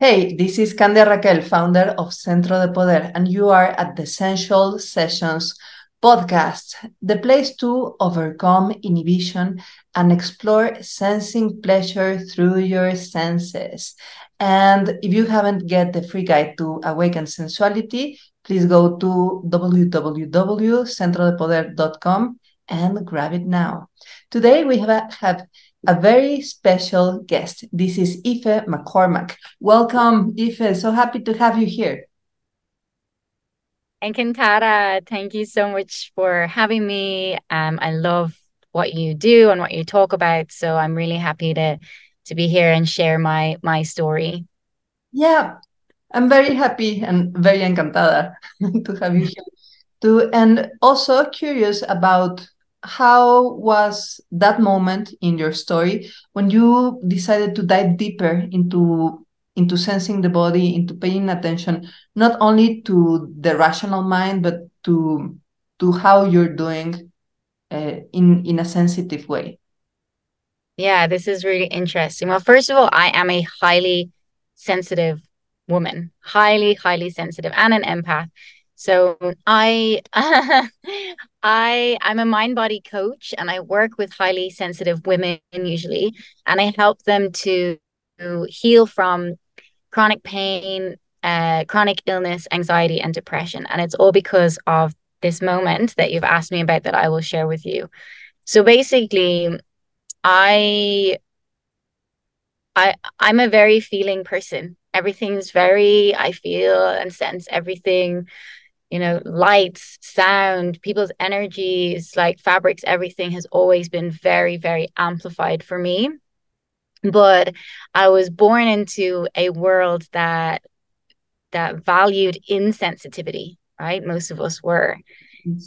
Hey, this is Candia Raquel, founder of Centro de Poder, and you are at the Essential Sessions podcast, the place to overcome inhibition and explore sensing pleasure through your senses. And if you haven't get the free guide to awaken sensuality, please go to www.centrodepoder.com and grab it now. Today we have, have a very special guest. This is Aoife McCormack. Welcome, Aoife. So happy to have you here. Encantada. Thank you so much for having me. Um, I love what you do and what you talk about. So I'm really happy to to be here and share my my story. Yeah, I'm very happy and very encantada to have you here too, and also curious about how was that moment in your story when you decided to dive deeper into into sensing the body into paying attention not only to the rational mind but to to how you're doing uh, in in a sensitive way? Yeah this is really interesting. Well first of all i am a highly sensitive woman highly highly sensitive and an empath. So I I I'm a mind body coach and I work with highly sensitive women usually and I help them to, heal from chronic pain, uh, chronic illness, anxiety and depression and it's all because of this moment that you've asked me about that I will share with you. So basically I I I'm a very feeling person. Everything's very I feel and sense everything you know, lights, sound, people's energies, like fabrics, everything has always been very, very amplified for me. But I was born into a world that that valued insensitivity, right? Most of us were.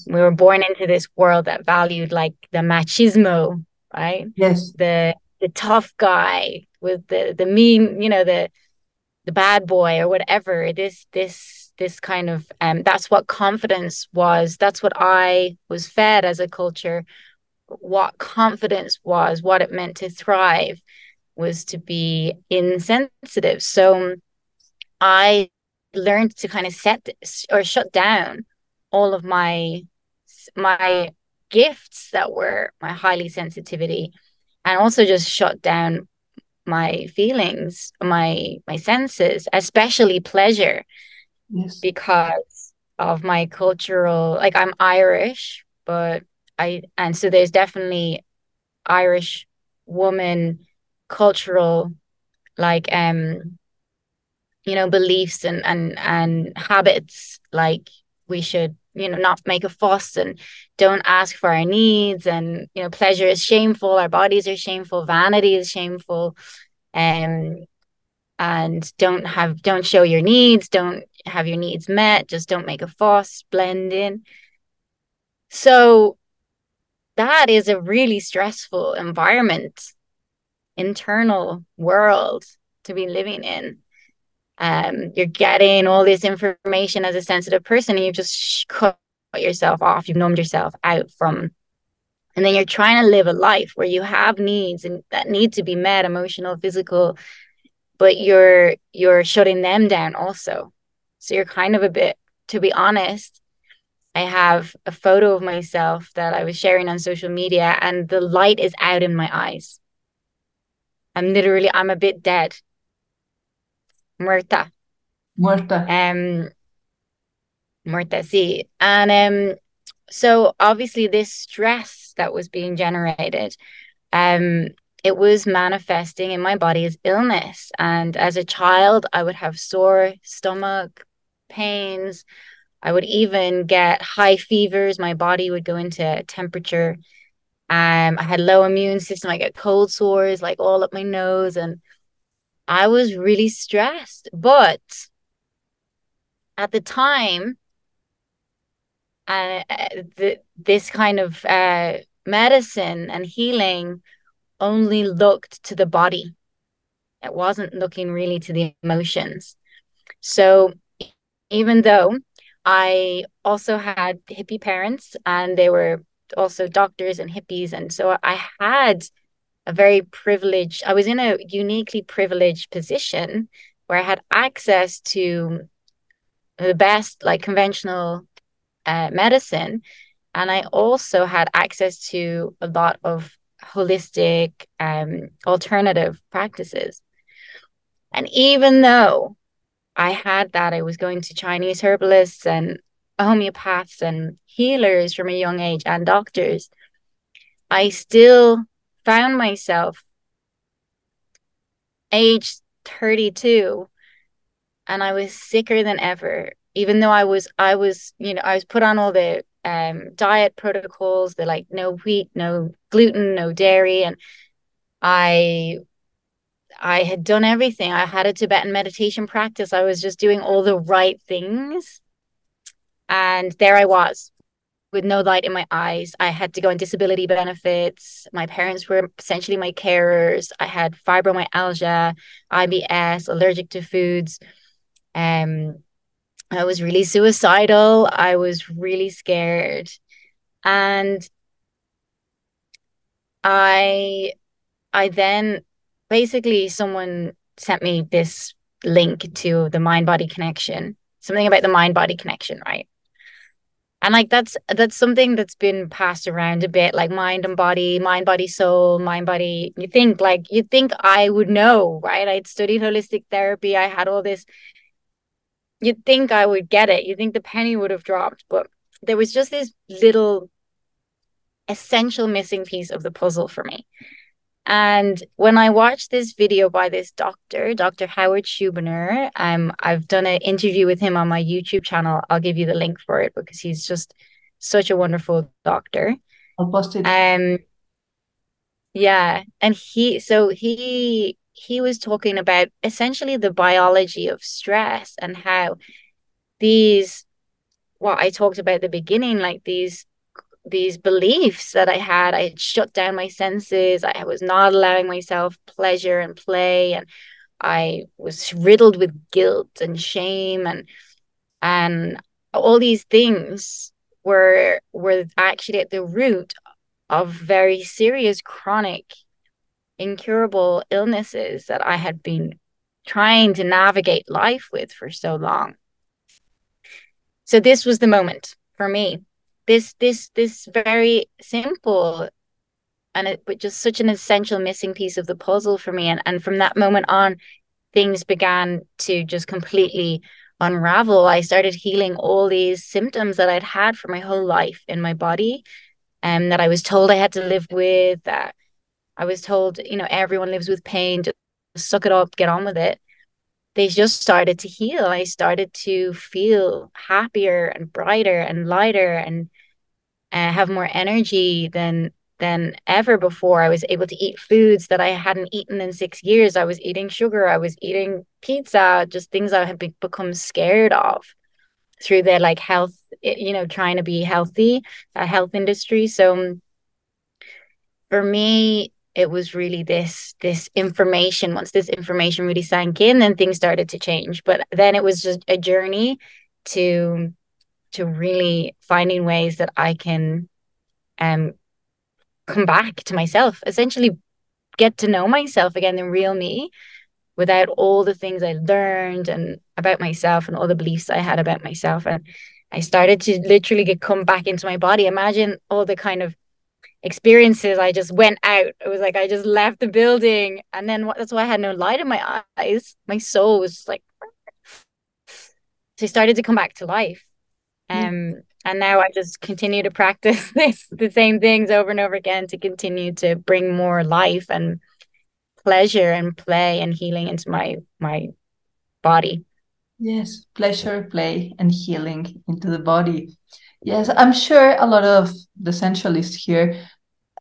We were born into this world that valued like the machismo, right? Yes. The the tough guy with the the mean, you know, the the bad boy or whatever. This this this kind of um that's what confidence was. That's what i was fed as a culture. What confidence was what it meant to thrive was to be insensitive. So i learned to kind of set or shut down all of my my gifts that were my highly sensitivity and also just shut down my feelings my my senses especially pleasure yes. because of my cultural like I'm Irish, but I and so there's definitely Irish woman cultural like um you know beliefs and and and habits like we should you know not make a fuss and don't ask for our needs and you know pleasure is shameful our bodies are shameful vanity is shameful um and don't have don't show your needs don't have your needs met just don't make a fuss blend in. So that is a really stressful environment internal world to be living in. Um, you're getting all this information as a sensitive person and you've just cut yourself off you've numbed yourself out from and then you're trying to live a life where you have needs and that need to be met emotional physical but you're you're shutting them down also. So you're kind of a bit to be honest i have a photo of myself that i was sharing on social media and the light is out in my eyes. I'm literally i'm a bit dead. Muerta. Muerta. Um muerta sí. And um so obviously this stress that was being generated um it was manifesting in my body as illness. And as a child, I would have sore stomach pains. I would even get high fevers. My body would go into temperature. Um, I had low immune system. I get cold sores like all up my nose, and I was really stressed. But at the time, uh, the, this kind of uh, medicine and healing only looked to the body. It wasn't looking really to the emotions. So even though I also had hippie parents and they were also doctors and hippies. And so I had a very privileged, I was in a uniquely privileged position where I had access to the best like conventional uh, medicine and I also had access to a lot of holistic um, alternative practices. And even though I had that, I was going to Chinese herbalists and homeopaths and healers from a young age and doctors, I still found myself age 32 and I was sicker than ever even though I was I was you know I was put on all the um diet protocols the like no wheat no gluten no dairy and I I had done everything I had a Tibetan meditation practice I was just doing all the right things and there I was with no light in my eyes. I had to go on disability benefits. My parents were essentially my carers. I had fibromyalgia, IBS, allergic to foods. Um, I was really suicidal. I was really scared. And I I then basically someone sent me this link to the mind body connection. Something about the mind body connection, right? and like that's that's something that's been passed around a bit like mind and body mind body soul mind body you think like you think i would know right i'd studied holistic therapy i had all this you'd think i would get it You'd think the penny would have dropped but there was just this little essential missing piece of the puzzle for me and when I watched this video by this doctor, Dr. Howard Schubiner, um, I've done an interview with him on my YouTube channel. I'll give you the link for it because he's just such a wonderful doctor. I'll post it. Um, yeah, and he so he he was talking about essentially the biology of stress and how these what I talked about at the beginning, like these these beliefs that I had. I had shut down my senses. I was not allowing myself pleasure and play, and I was riddled with guilt and shame, and and all these things were were actually at the root of very serious chronic incurable illnesses that I had been trying to navigate life with for so long. So this was the moment for me. This this this very simple and it but just such an essential missing piece of the puzzle for me. And and from that moment on things began to just completely unravel. I started healing all these symptoms that i'd had for my whole life in my body and um, that i was told i had to live with that i was told you know everyone lives with pain just suck it up get on with it they just started to heal. I started to feel happier and brighter and lighter and uh, have more energy than than ever before. I was able to eat foods that I hadn't eaten in six years. I was eating sugar. I was eating pizza, just things I had be- become scared of through the like health, you know, trying to be healthy, a health industry. So for me, it was really this this information once this information really sank in then things started to change. But then it was just a journey to to really finding ways that i can um come back to myself essentially get to know myself again the real me without all the things i learned and about myself and all the beliefs i had about myself. And i started to literally get come back into my body. Imagine all the kind of experiences i just went out. It was like i just left the building and then that's why i had no light in my eyes. My soul was like so I started to come back to life. Um and now i just continue to practice this the same things over and over again to continue to bring more life and pleasure and play and healing into my my body. Yes pleasure play and healing into the body Yes, I'm sure a lot of the centralists here,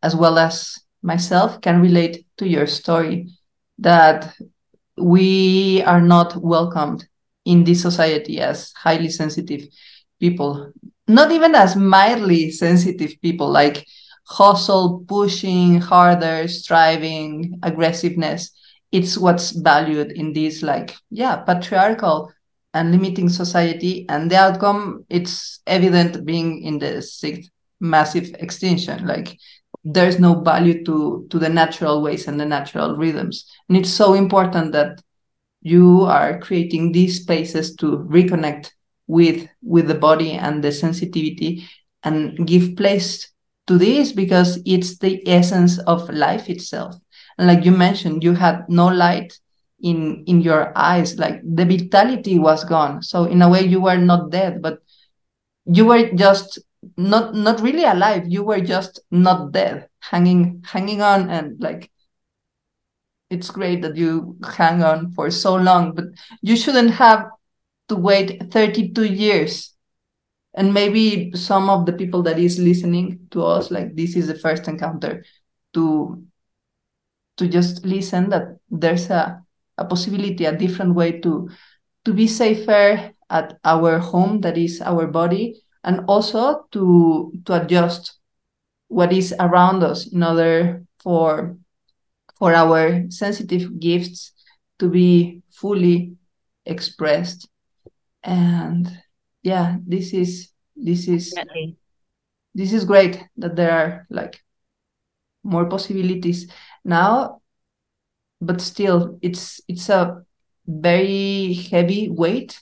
as well as myself, can relate to your story that we are not welcomed in this society as highly sensitive people, not even as mildly sensitive people, like hustle, pushing harder, striving, aggressiveness. It's what's valued in this, like, yeah, patriarchal and limiting society and the outcome it's evident being in the sixth massive extinction. Like there's no value to to the natural ways and the natural rhythms. And it's so important that you are creating these spaces to reconnect with with the body and the sensitivity and give place to this because it's the essence of life itself. And like you mentioned you had no light in in your eyes like the vitality was gone. So in a way you were not dead but you were just not not really alive. You were just not dead hanging hanging on and like it's great that you hang on for so long but you shouldn't have to wait 32 years. And maybe some of the people that is listening to us like this is the first encounter to to just listen that there's a a possibility a different way to to be safer at our home that is our body and also to to adjust what is around us in order for for our sensitive gifts to be fully expressed and yeah this is this is Definitely. this is great that there are like more possibilities now but still it's it's a very heavy weight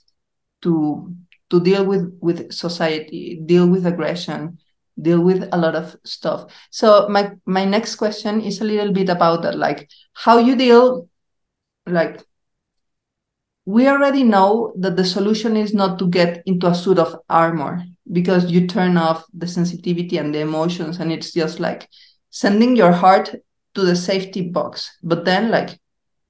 to to deal with with society deal with aggression deal with a lot of stuff. So my my next question is a little bit about that like how you deal like we already know that the solution is not to get into a suit of armor because you turn off the sensitivity and the emotions and it's just like sending your heart to the safety box. But then like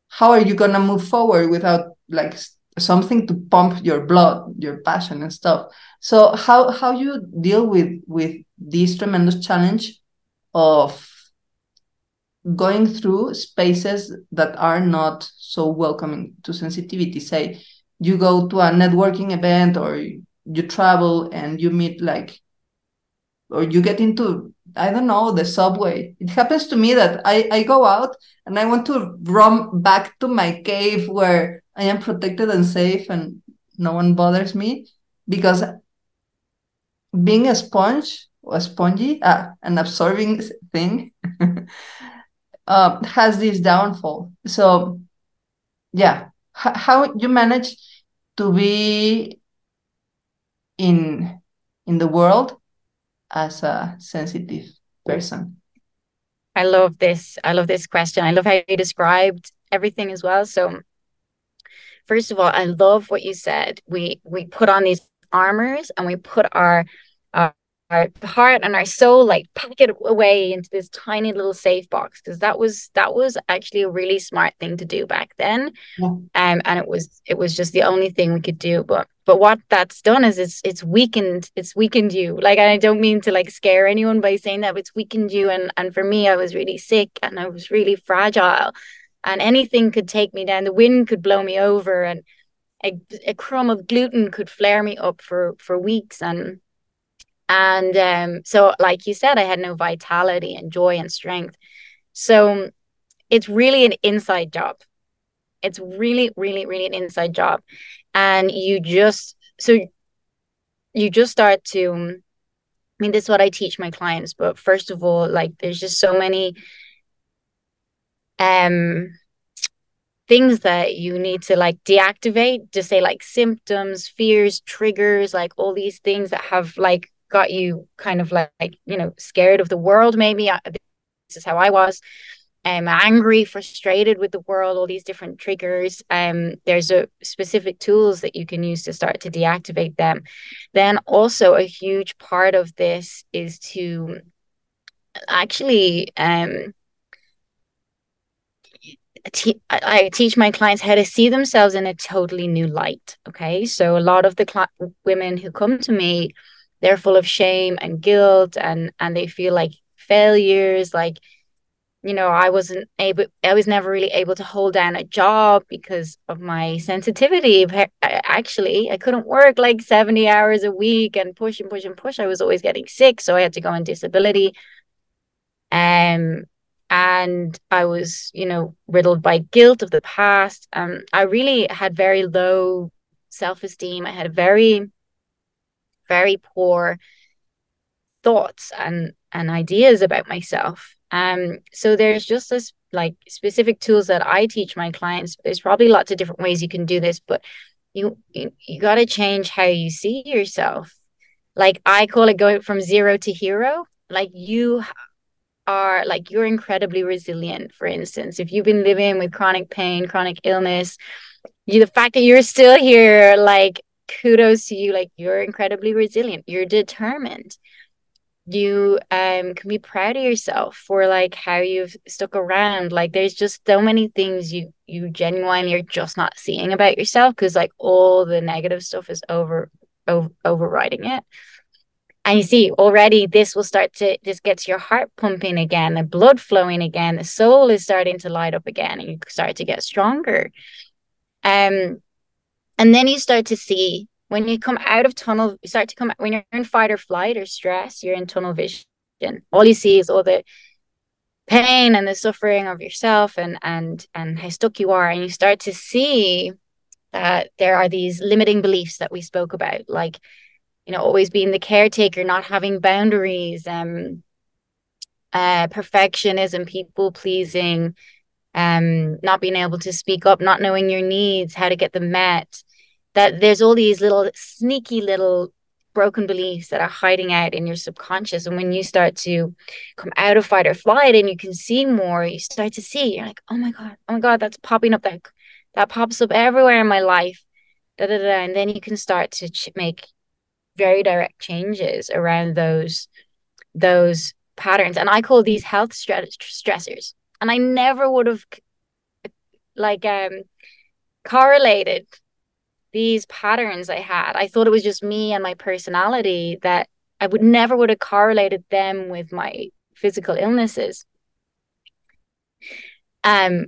how are you going to move forward without like something to pump your blood your passion and stuff? So how how you deal with with this tremendous challenge of going through spaces that are not so welcoming to sensitivity? Say you go to a networking event or you travel and you meet like or you get into i don't know the subway. It happens to me that i i go out and i want to run back to my cave where i am protected and safe and no one bothers me because being a sponge or spongy uh, an absorbing thing uh, has this downfall. So yeah. H- how you manage to be in in the world as a sensitive person? I love this. I love this question. I love how you described everything as well. So first of all, I love what you said. We we put on these armors and we put our our, heart and our soul like pack it away into this tiny little safe box because that was that was actually a really smart thing to do back then. Yeah. Um and it was it was just the only thing we could do. But but what that's done is it's it's weakened it's weakened you like i don't mean to like scare anyone by saying that but it's weakened you and and for me i was really sick and i was really fragile and anything could take me down the wind could blow me over and a, a crumb of gluten could flare me up for for weeks and and um so like you said i had no vitality and joy and strength. So it's really an inside job. It's really really really an inside job. And you just so you just start to I mean, this is what I teach my clients, but first of all, like there's just so many um things that you need to like deactivate to say like symptoms, fears, triggers, like all these things that have like got you kind of like, you know, scared of the world maybe. This is how I was um, angry, frustrated with the world, all these different triggers. Um, there's a specific tools that you can use to start to deactivate them. Then also a huge part of this is to actually um, te- I teach my clients how to see themselves in a totally new light. Okay, so a lot of the cl- women who come to me, they're full of shame and guilt, and and they feel like failures, like you know i wasn't able i was never really able to hold down a job because of my sensitivity. Actually i couldn't work like 70 hours a week and push and push and push. I was always getting sick so i had to go on disability. Um and i was you know riddled by guilt of the past. Um i really had very low self-esteem. I had a very very poor thoughts and and ideas about myself Um, so there's just this like specific tools that I teach my clients. There's probably lots of different ways you can do this, but you you, you got to change how you see yourself. Like I call it going from zero to hero. Like you are like you're incredibly resilient. For instance, if you've been living with chronic pain, chronic illness, you the fact that you're still here, like kudos to you. Like you're incredibly resilient. You're determined you um can be proud of yourself for like how you've stuck around like there's just so many things you you genuinely are just not seeing about yourself because like all the negative stuff is over, over overriding it and you see already this will start to this gets your heart pumping again the blood flowing again the soul is starting to light up again and you start to get stronger um and then you start to see when you come out of tunnel, you start to come when you're in fight or flight or stress, you're in tunnel vision. All you see is all the pain and the suffering of yourself and and and how stuck you are. And you start to see that there are these limiting beliefs that we spoke about, like, you know, always being the caretaker, not having boundaries, um, uh, perfectionism, people pleasing, um, not being able to speak up, not knowing your needs, how to get them met that there's all these little sneaky little broken beliefs that are hiding out in your subconscious. And when you start to come out of fight or flight and you can see more, you start to see, you're like, oh my God, oh my God, that's popping up. That, that pops up everywhere in my life. Da, da, da. And then you can start to ch- make very direct changes around those, those patterns. And I call these health stressors. And I never would have like um correlated these patterns I had. I thought it was just me and my personality that I would never would have correlated them with my physical illnesses. Um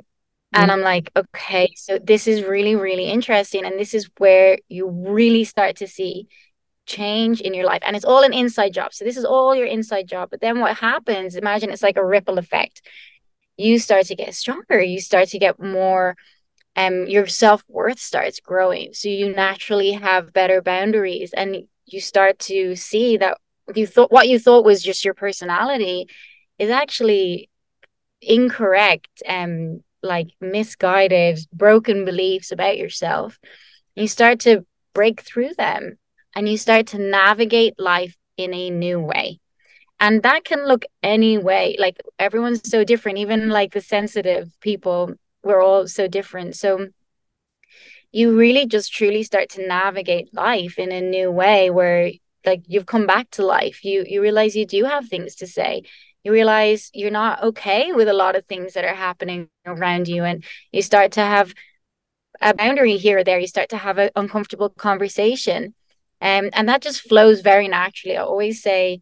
and mm. I'm like, okay, so this is really, really interesting. And this is where you really start to see change in your life. And it's all an inside job. So this is all your inside job. But then what happens, imagine it's like a ripple effect. You start to get stronger, you start to get more um, your self worth starts growing. So you naturally have better boundaries and you start to see that you thought what you thought was just your personality is actually incorrect and um, like misguided, broken beliefs about yourself. You start to break through them and you start to navigate life in a new way. And that can look any way. Like everyone's so different, even like the sensitive people we're all so different. So you really just truly start to navigate life in a new way where like you've come back to life. You you realize you do have things to say. You realize you're not okay with a lot of things that are happening around you and you start to have a boundary here or there. You start to have an uncomfortable conversation. Um, and that just flows very naturally. I always say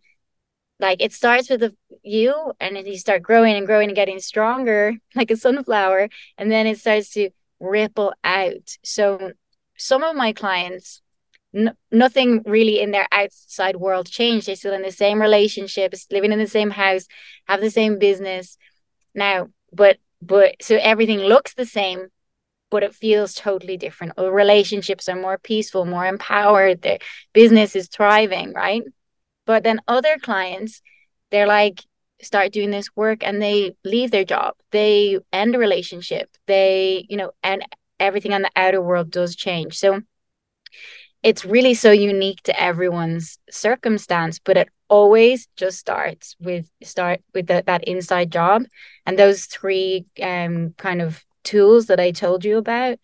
like it starts with you and then you start growing and growing and getting stronger like a sunflower and then it starts to ripple out. So some of my clients n- nothing really in their outside world changed. They're still in the same relationships living in the same house have the same business. Now but but so everything looks the same but it feels totally different. Relationships are more peaceful more empowered. Their business is thriving right but then other clients, they're like, start doing this work and they leave their job, they end a relationship, they, you know, and everything on the outer world does change. So it's really so unique to everyone's circumstance, but it always just starts with start with the, that inside job and those three um kind of tools that I told you about.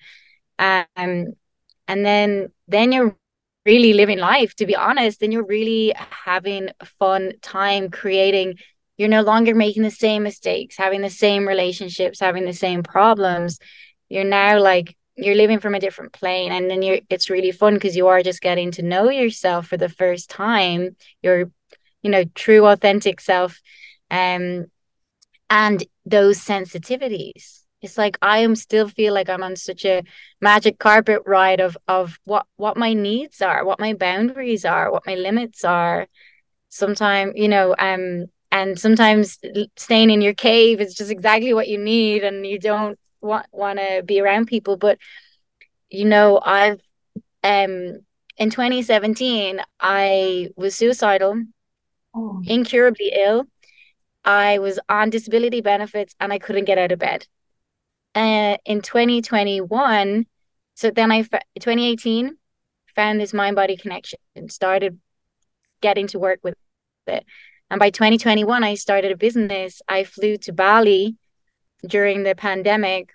Um, and then then you're really living life to be honest and you're really having fun time creating. You're no longer making the same mistakes having the same relationships having the same problems. You're now like you're living from a different plane and then you're it's really fun because you are just getting to know yourself for the first time your you know true authentic self um and those sensitivities it's like I am still feel like I'm on such a magic carpet ride of of what what my needs are, what my boundaries are, what my limits are. Sometimes, you know, um, and sometimes staying in your cave is just exactly what you need, and you don't want want to be around people. But you know, I've um in 2017 I was suicidal, oh. incurably ill I was on disability benefits and I couldn't get out of bed. Uh, in 2021, so then I 2018 found this mind body connection and started getting to work with it. And by 2021, I started a business. I flew to Bali during the pandemic,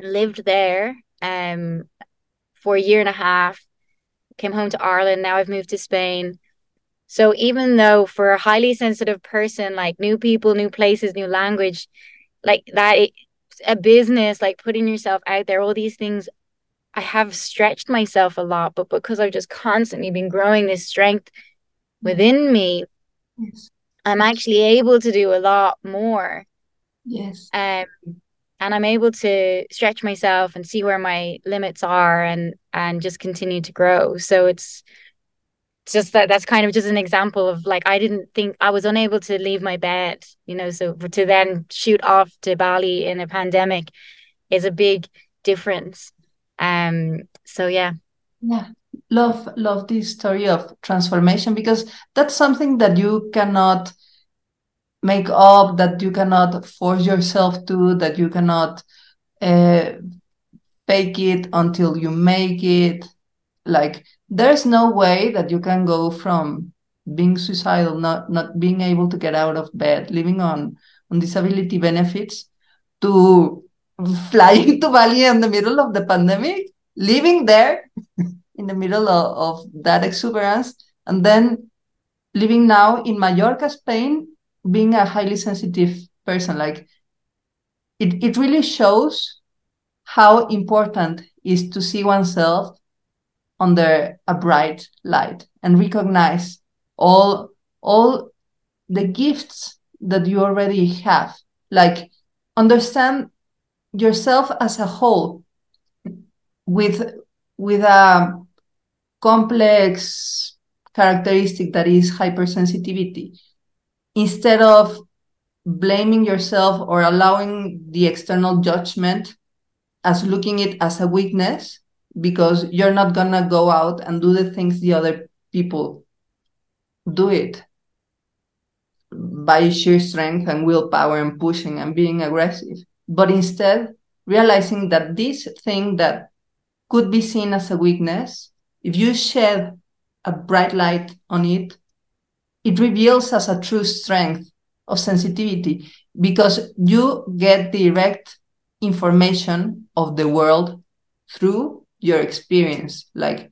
lived there um, for a year and a half, came home to Ireland. Now I've moved to Spain. So even though for a highly sensitive person, like new people, new places, new language, like that, it, a business, like putting yourself out there, all these things, I have stretched myself a lot, but because I've just constantly been growing this strength within me, yes. I'm actually able to do a lot more. Yes. Um, and I'm able to stretch myself and see where my limits are and and just continue to grow. So it's just that that's kind of just an example of like I didn't think I was unable to leave my bed, you know, so to then shoot off to Bali in a pandemic is a big difference. Um so yeah. Yeah. Love love this story of transformation because that's something that you cannot make up that you cannot force yourself to that you cannot uh, fake it until you make it like there's no way that you can go from being suicidal not not being able to get out of bed living on on disability benefits to flying to bali in the middle of the pandemic living there in the middle of, of that exuberance and then living now in mallorca spain being a highly sensitive person. Like it, it really shows how important is to see oneself under a bright light and recognize all all the gifts that you already have. Like understand yourself as a whole with with a complex characteristic that is hypersensitivity. Instead of blaming yourself or allowing the external judgment as looking it as a weakness because you're not gonna go out and do the things the other people do it. By sheer strength and willpower and pushing and being aggressive. But instead realizing that this thing that could be seen as a weakness if you shed a bright light on it it reveals as a true strength of sensitivity because you get direct information of the world through your experience like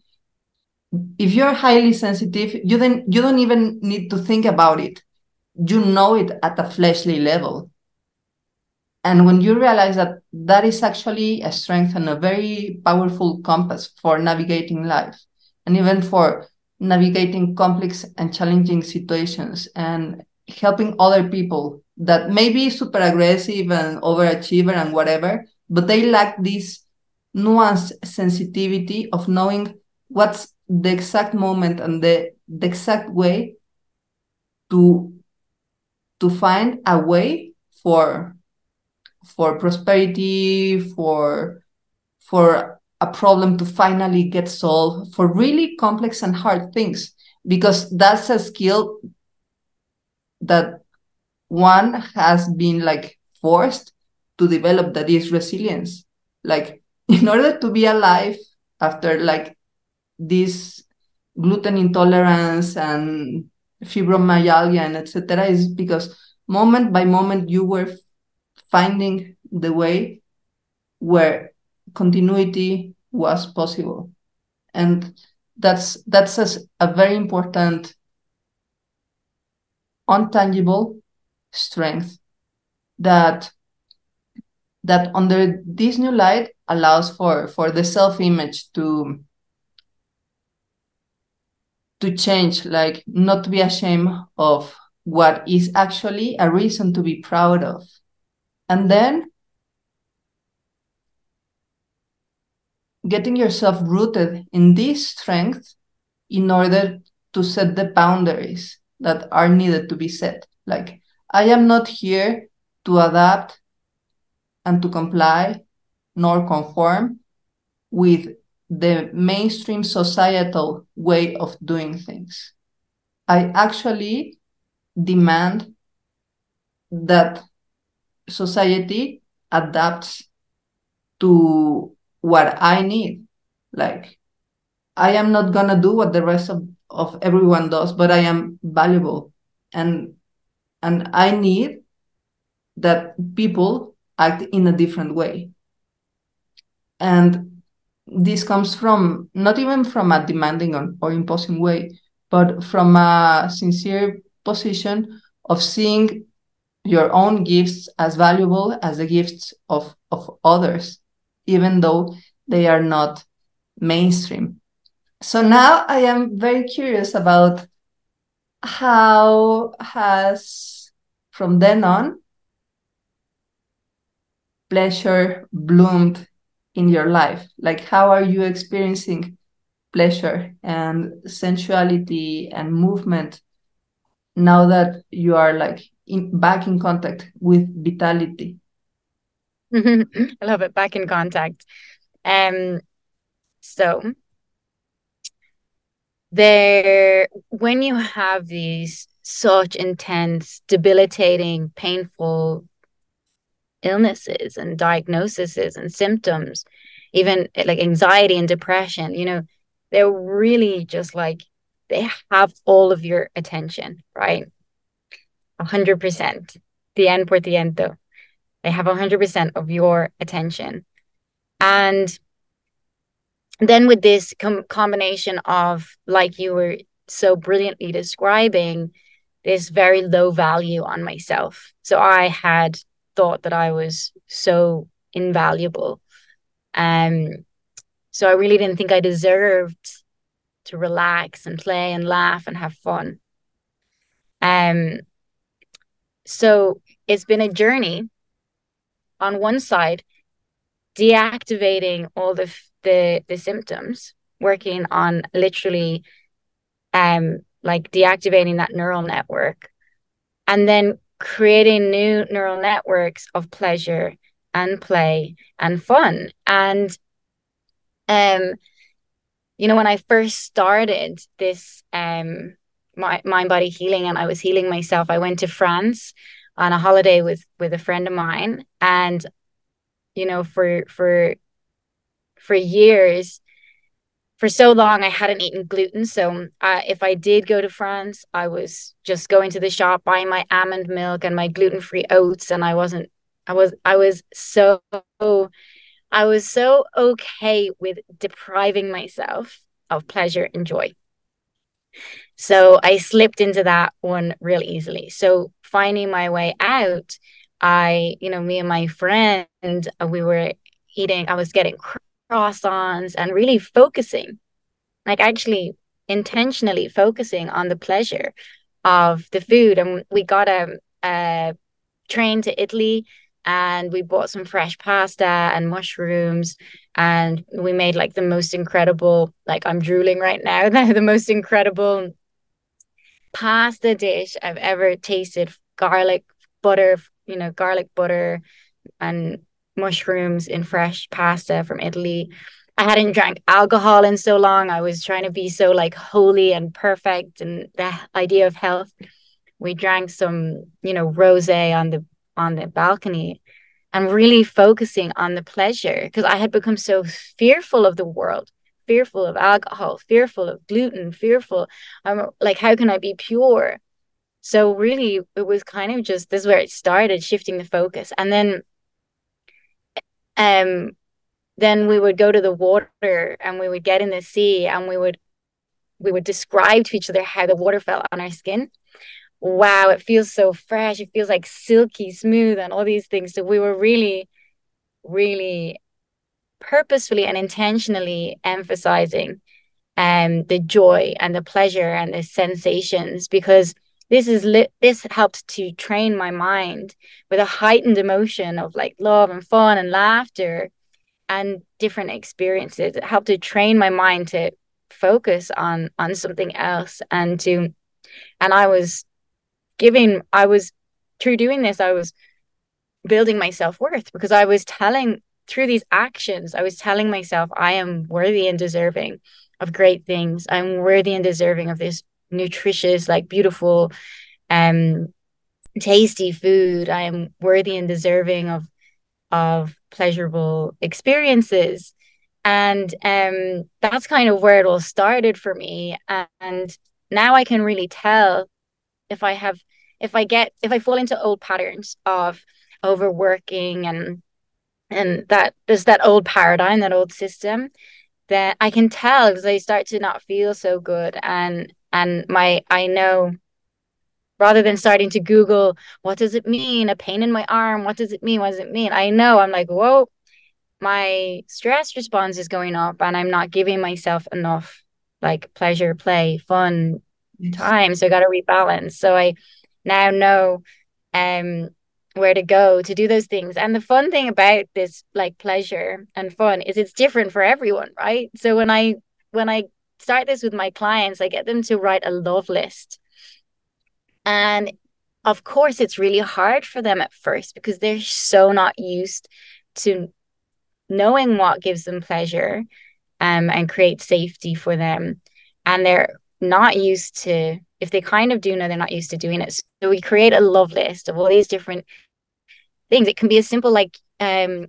if you're highly sensitive you then you don't even need to think about it. You know it at a fleshly level. And when you realize that that is actually a strength and a very powerful compass for navigating life and even for navigating complex and challenging situations and helping other people that may be super aggressive and overachiever and whatever, but they lack this nuanced sensitivity of knowing what's the exact moment and the, the exact way to to find a way for for prosperity for for a problem to finally get solved for really complex and hard things because that's a skill that one has been like forced to develop that is resilience. Like in order to be alive after like this gluten intolerance and fibromyalgia and etc is because moment by moment you were finding the way where continuity was possible. And that's that's a, a very important untangible strength that that under this new light allows for for the self-image to to change like not to be ashamed of what is actually a reason to be proud of and then getting yourself rooted in this strength in order to set the boundaries that are needed to be set. Like, I am not here to adapt and to comply nor conform with the mainstream societal way of doing things. I actually demand that society adapts to what I need. Like, I am not gonna do what the rest of, of everyone does, but I am valuable. And and I need that people act in a different way. And this comes from not even from a demanding or imposing way, but from a sincere position of seeing your own gifts as valuable as the gifts of, of others, even though they are not mainstream. So now I am very curious about how has from then on pleasure bloomed in your life? Like how are you experiencing pleasure and sensuality and movement now that you are like in, back in contact with vitality? I love it. Back in contact. Um so there when you have these such intense debilitating painful illnesses and diagnoses and symptoms even eh, like anxiety and depression you know they're really just like they have all of your attention right? 100% the end por ciento they have 100% of your attention. And then with this com- combination of like you were so brilliantly describing this very low value on myself. So i had thought that i was so invaluable. Um so i really didn't think i deserved to relax and play and laugh and have fun. Um so it's been a journey. On one side deactivating all the the the symptoms working on literally um like deactivating that neural network. And then creating new neural networks of pleasure and play and fun. And um you know when i first started this um my mind body healing and i was healing myself i went to france on a holiday with with a friend of mine. And you know for for for years for so long I hadn't eaten gluten. So uh, if I did go to France, I was just going to the shop buying my almond milk and my gluten free oats, and I wasn't. I was. I was so. I was so okay with depriving myself of pleasure and joy. So I slipped into that one real easily. So finding my way out, I, you know, me and my friend, we were eating. I was getting croissants and really focusing, like actually intentionally focusing on the pleasure of the food. And we got a, a train to Italy and we bought some fresh pasta and mushrooms and we made like the most incredible like i'm drooling right now the most incredible pasta dish i've ever tasted garlic butter you know garlic butter and mushrooms in fresh pasta from Italy. I hadn't drank alcohol in so long. I was trying to be so like holy and perfect and the idea of health. We drank some, you know, rosé on the on the balcony and really focusing on the pleasure because I had become so fearful of the world, fearful of alcohol, fearful of gluten, fearful. I'm like, how can I be pure? So really, it was kind of just this is where it started, shifting the focus, and then um then we would go to the water and we would get in the sea and we would we would describe to each other how the water felt on our skin. Wow it feels so fresh. It feels like silky smooth and all these things. So we were really really purposefully and intentionally emphasizing um the joy and the pleasure and the sensations because this is lit this helped to train my mind with a heightened emotion of like love and fun and laughter and different experiences. It helped to train my mind to focus on on something else and to and i was giving i was through doing this i was building my self-worth because i was telling through these actions i was telling myself i am worthy and deserving of great things. I'm worthy and deserving of this nutritious, like beautiful, um, tasty food. I am worthy and deserving of of pleasurable experiences. And um, that's kind of where it all started for me. And now I can really tell if I have, if I get, if I fall into old patterns of overworking and and that there's that old paradigm, that old system, that I can tell because I start to not feel so good. And and my I know rather than starting to Google, what does it mean? A pain in my arm, what does it mean? What does it mean? I know I'm like, whoa, my stress response is going up and I'm not giving myself enough like pleasure, play, fun yes. time. So I gotta rebalance. So I now know um where to go to do those things. And the fun thing about this like pleasure and fun is it's different for everyone, right? So when I when I start this with my clients, I get them to write a love list. And of course it's really hard for them at first because they're so not used to knowing what gives them pleasure um, and create safety for them. And they're not used to if they kind of do know they're not used to doing it. So we create a love list of all these different things. It can be as simple like um,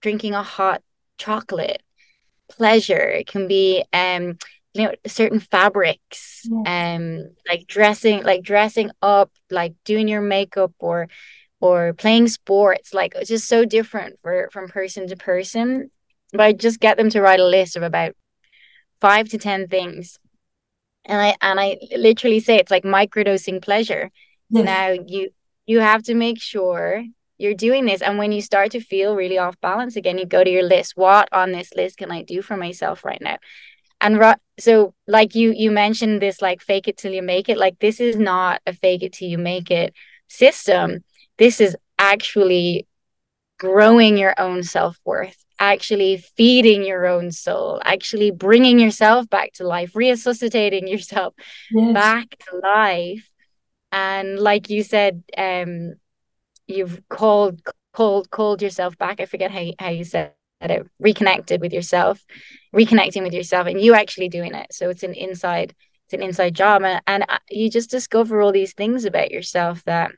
drinking a hot chocolate, pleasure. It can be um, you know certain fabrics, um, like dressing, like dressing up, like doing your makeup or or playing sports. Like it's just so different for from person to person. But I just get them to write a list of about five to ten things and I and I literally say it's like microdosing pleasure. Yes. Now you you have to make sure you're doing this and when you start to feel really off balance again you go to your list what on this list can i do for myself right now and so like you you mentioned this like fake it till you make it. Like this is not a fake it till you make it system. This is actually growing your own self-worth actually feeding your own soul actually bringing yourself back to life resuscitating yourself yes. back to life. And like you said um you've called called called yourself back. I forget how, how you said it reconnected with yourself reconnecting with yourself and you actually doing it so it's an inside it's an inside job and, and uh, you just discover all these things about yourself that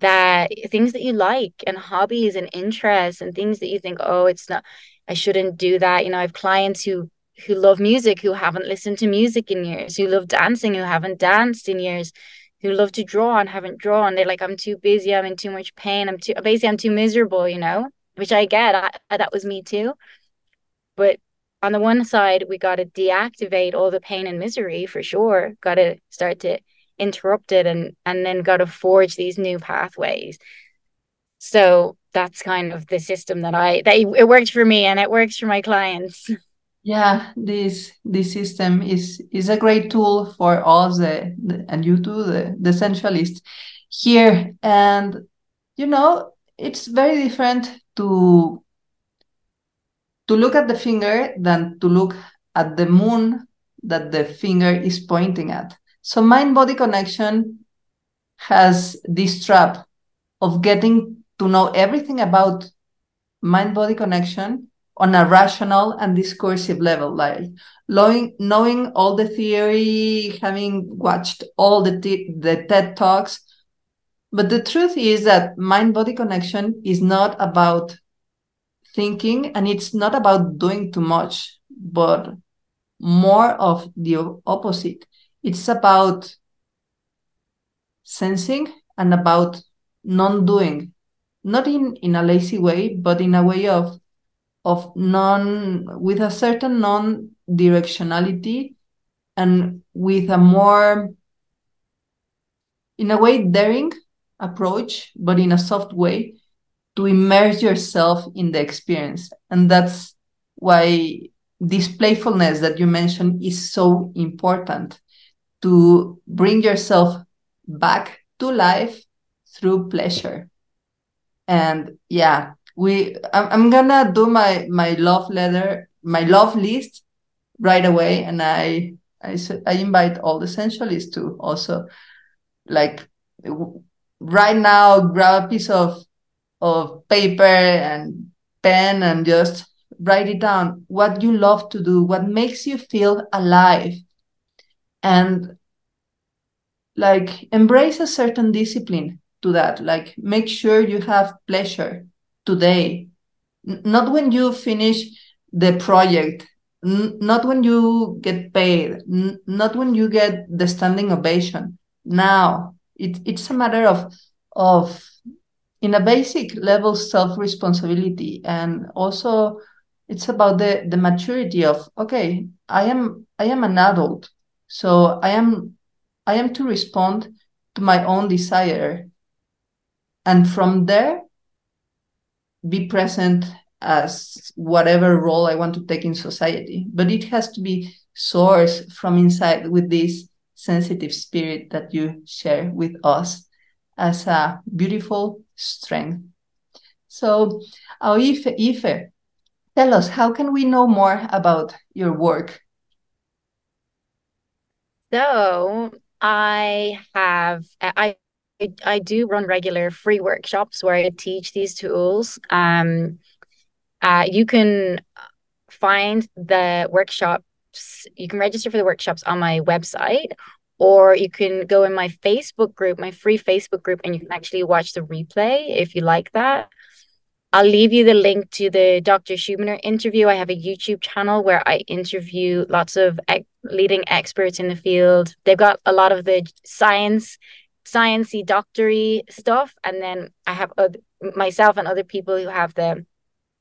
that things that you like and hobbies and interests and things that you think oh it's not i shouldn't do that you know i have clients who who love music who haven't listened to music in years who love dancing who haven't danced in years who love to draw and haven't drawn. They're like, I'm too busy. I'm in too much pain. I'm too basically I'm too miserable, you know, which I get. I, that was me too. But on the one side, we got to deactivate all the pain and misery for sure. Got to start to interrupt it and and then got to forge these new pathways. So that's kind of the system that I that it works for me and it works for my clients. yeah this this system is is a great tool for us the, the, and you too the the essentialists here and you know it's very different to to look at the finger than to look at the moon that the finger is pointing at so mind body connection has this trap of getting to know everything about mind body connection on a rational and discursive level, like knowing, knowing all the theory, having watched all the, the TED Talks. But the truth is that mind body connection is not about thinking and it's not about doing too much, but more of the opposite. It's about sensing and about non doing, not in, in a lazy way, but in a way of of non with a certain non-directionality and with a more in a way daring approach but in a soft way to immerse yourself in the experience. And that's why this playfulness that you mentioned is so important to bring yourself back to life through pleasure. And yeah we I'm, gonna do my my love letter my love list right away. And i i, I invite all the essentialists to also like right now grab a piece of of paper and pen and just write it down. What you love to do what makes you feel alive. And like embrace a certain discipline to that. Like make sure you have pleasure today. N- not when you finish the project. N- not when you get paid. N- not when you get the standing ovation. Now it, it's a matter of of in a basic level self responsibility and also it's about the the maturity of okay i am i am an adult so i am i am to respond to my own desire. And from there be present as whatever role i want to take in society. But it has to be sourced from inside with this sensitive spirit that you share with us as a beautiful strength so uh, Aoife, tell us how can we know more about your work so i have i I, do run regular free workshops where I teach these tools. Um, uh, you can find the workshops, you can register for the workshops on my website, or you can go in my Facebook group, my free Facebook group, and you can actually watch the replay if you like that. I'll leave you the link to the Dr. Schubiner interview. I have a YouTube channel where I interview lots of leading experts in the field. They've got a lot of the science sciencey doctory stuff and then i have other, myself and other people who have the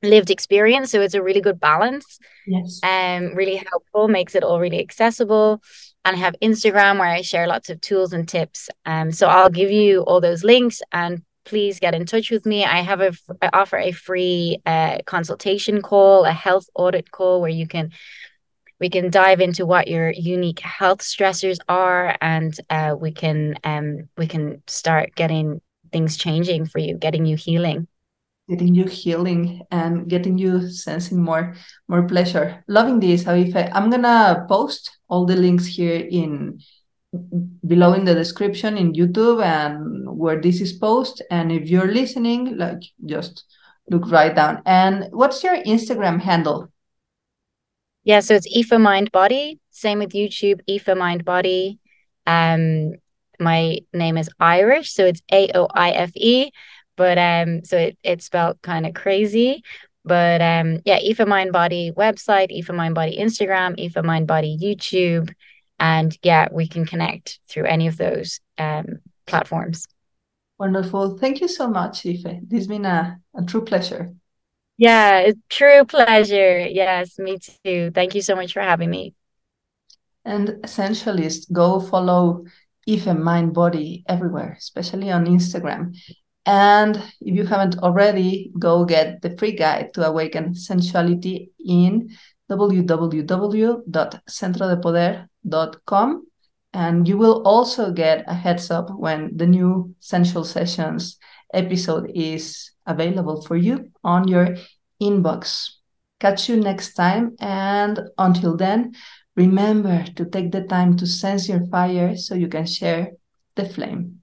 lived experience so it's a really good balance. Yes. Um really helpful makes it all really accessible. And I have instagram where i share lots of tools and tips. Um so i'll give you all those links and please get in touch with me. I have a I offer a free uh, consultation call a health audit call where you can we can dive into what your unique health stressors are and uh, we can um, we can start getting things changing for you getting you healing getting you healing and getting you sensing more more pleasure loving this Aoife. i'm gonna post all the links here in below in the description in youtube and where this is posted and if you're listening like just look right down and what's your instagram handle yeah, so it's Aoife Mind Body. Same with YouTube, Aoife Mind Body. Um, my name is Irish, so it's A O I F E, but um, so it, it's spelled kind of crazy. But um, yeah, Aoife Mind Body website, Aoife Mind Body Instagram, Aoife Mind Body YouTube, and yeah, we can connect through any of those um platforms. Wonderful. Thank you so much, Aoife. This has been a, a true pleasure. Yeah, it's true pleasure. Yes, me too. Thank you so much for having me. And essentialist, go follow Aoife Mind Body everywhere, especially on Instagram. And if you haven't already, go get the free guide to awaken sensuality in www.centrodepoder.com. And you will also get a heads up when the new Sensual Sessions episode is available for you on your inbox. Catch you next time. And until then, remember to take the time to sense your fire so you can share the flame.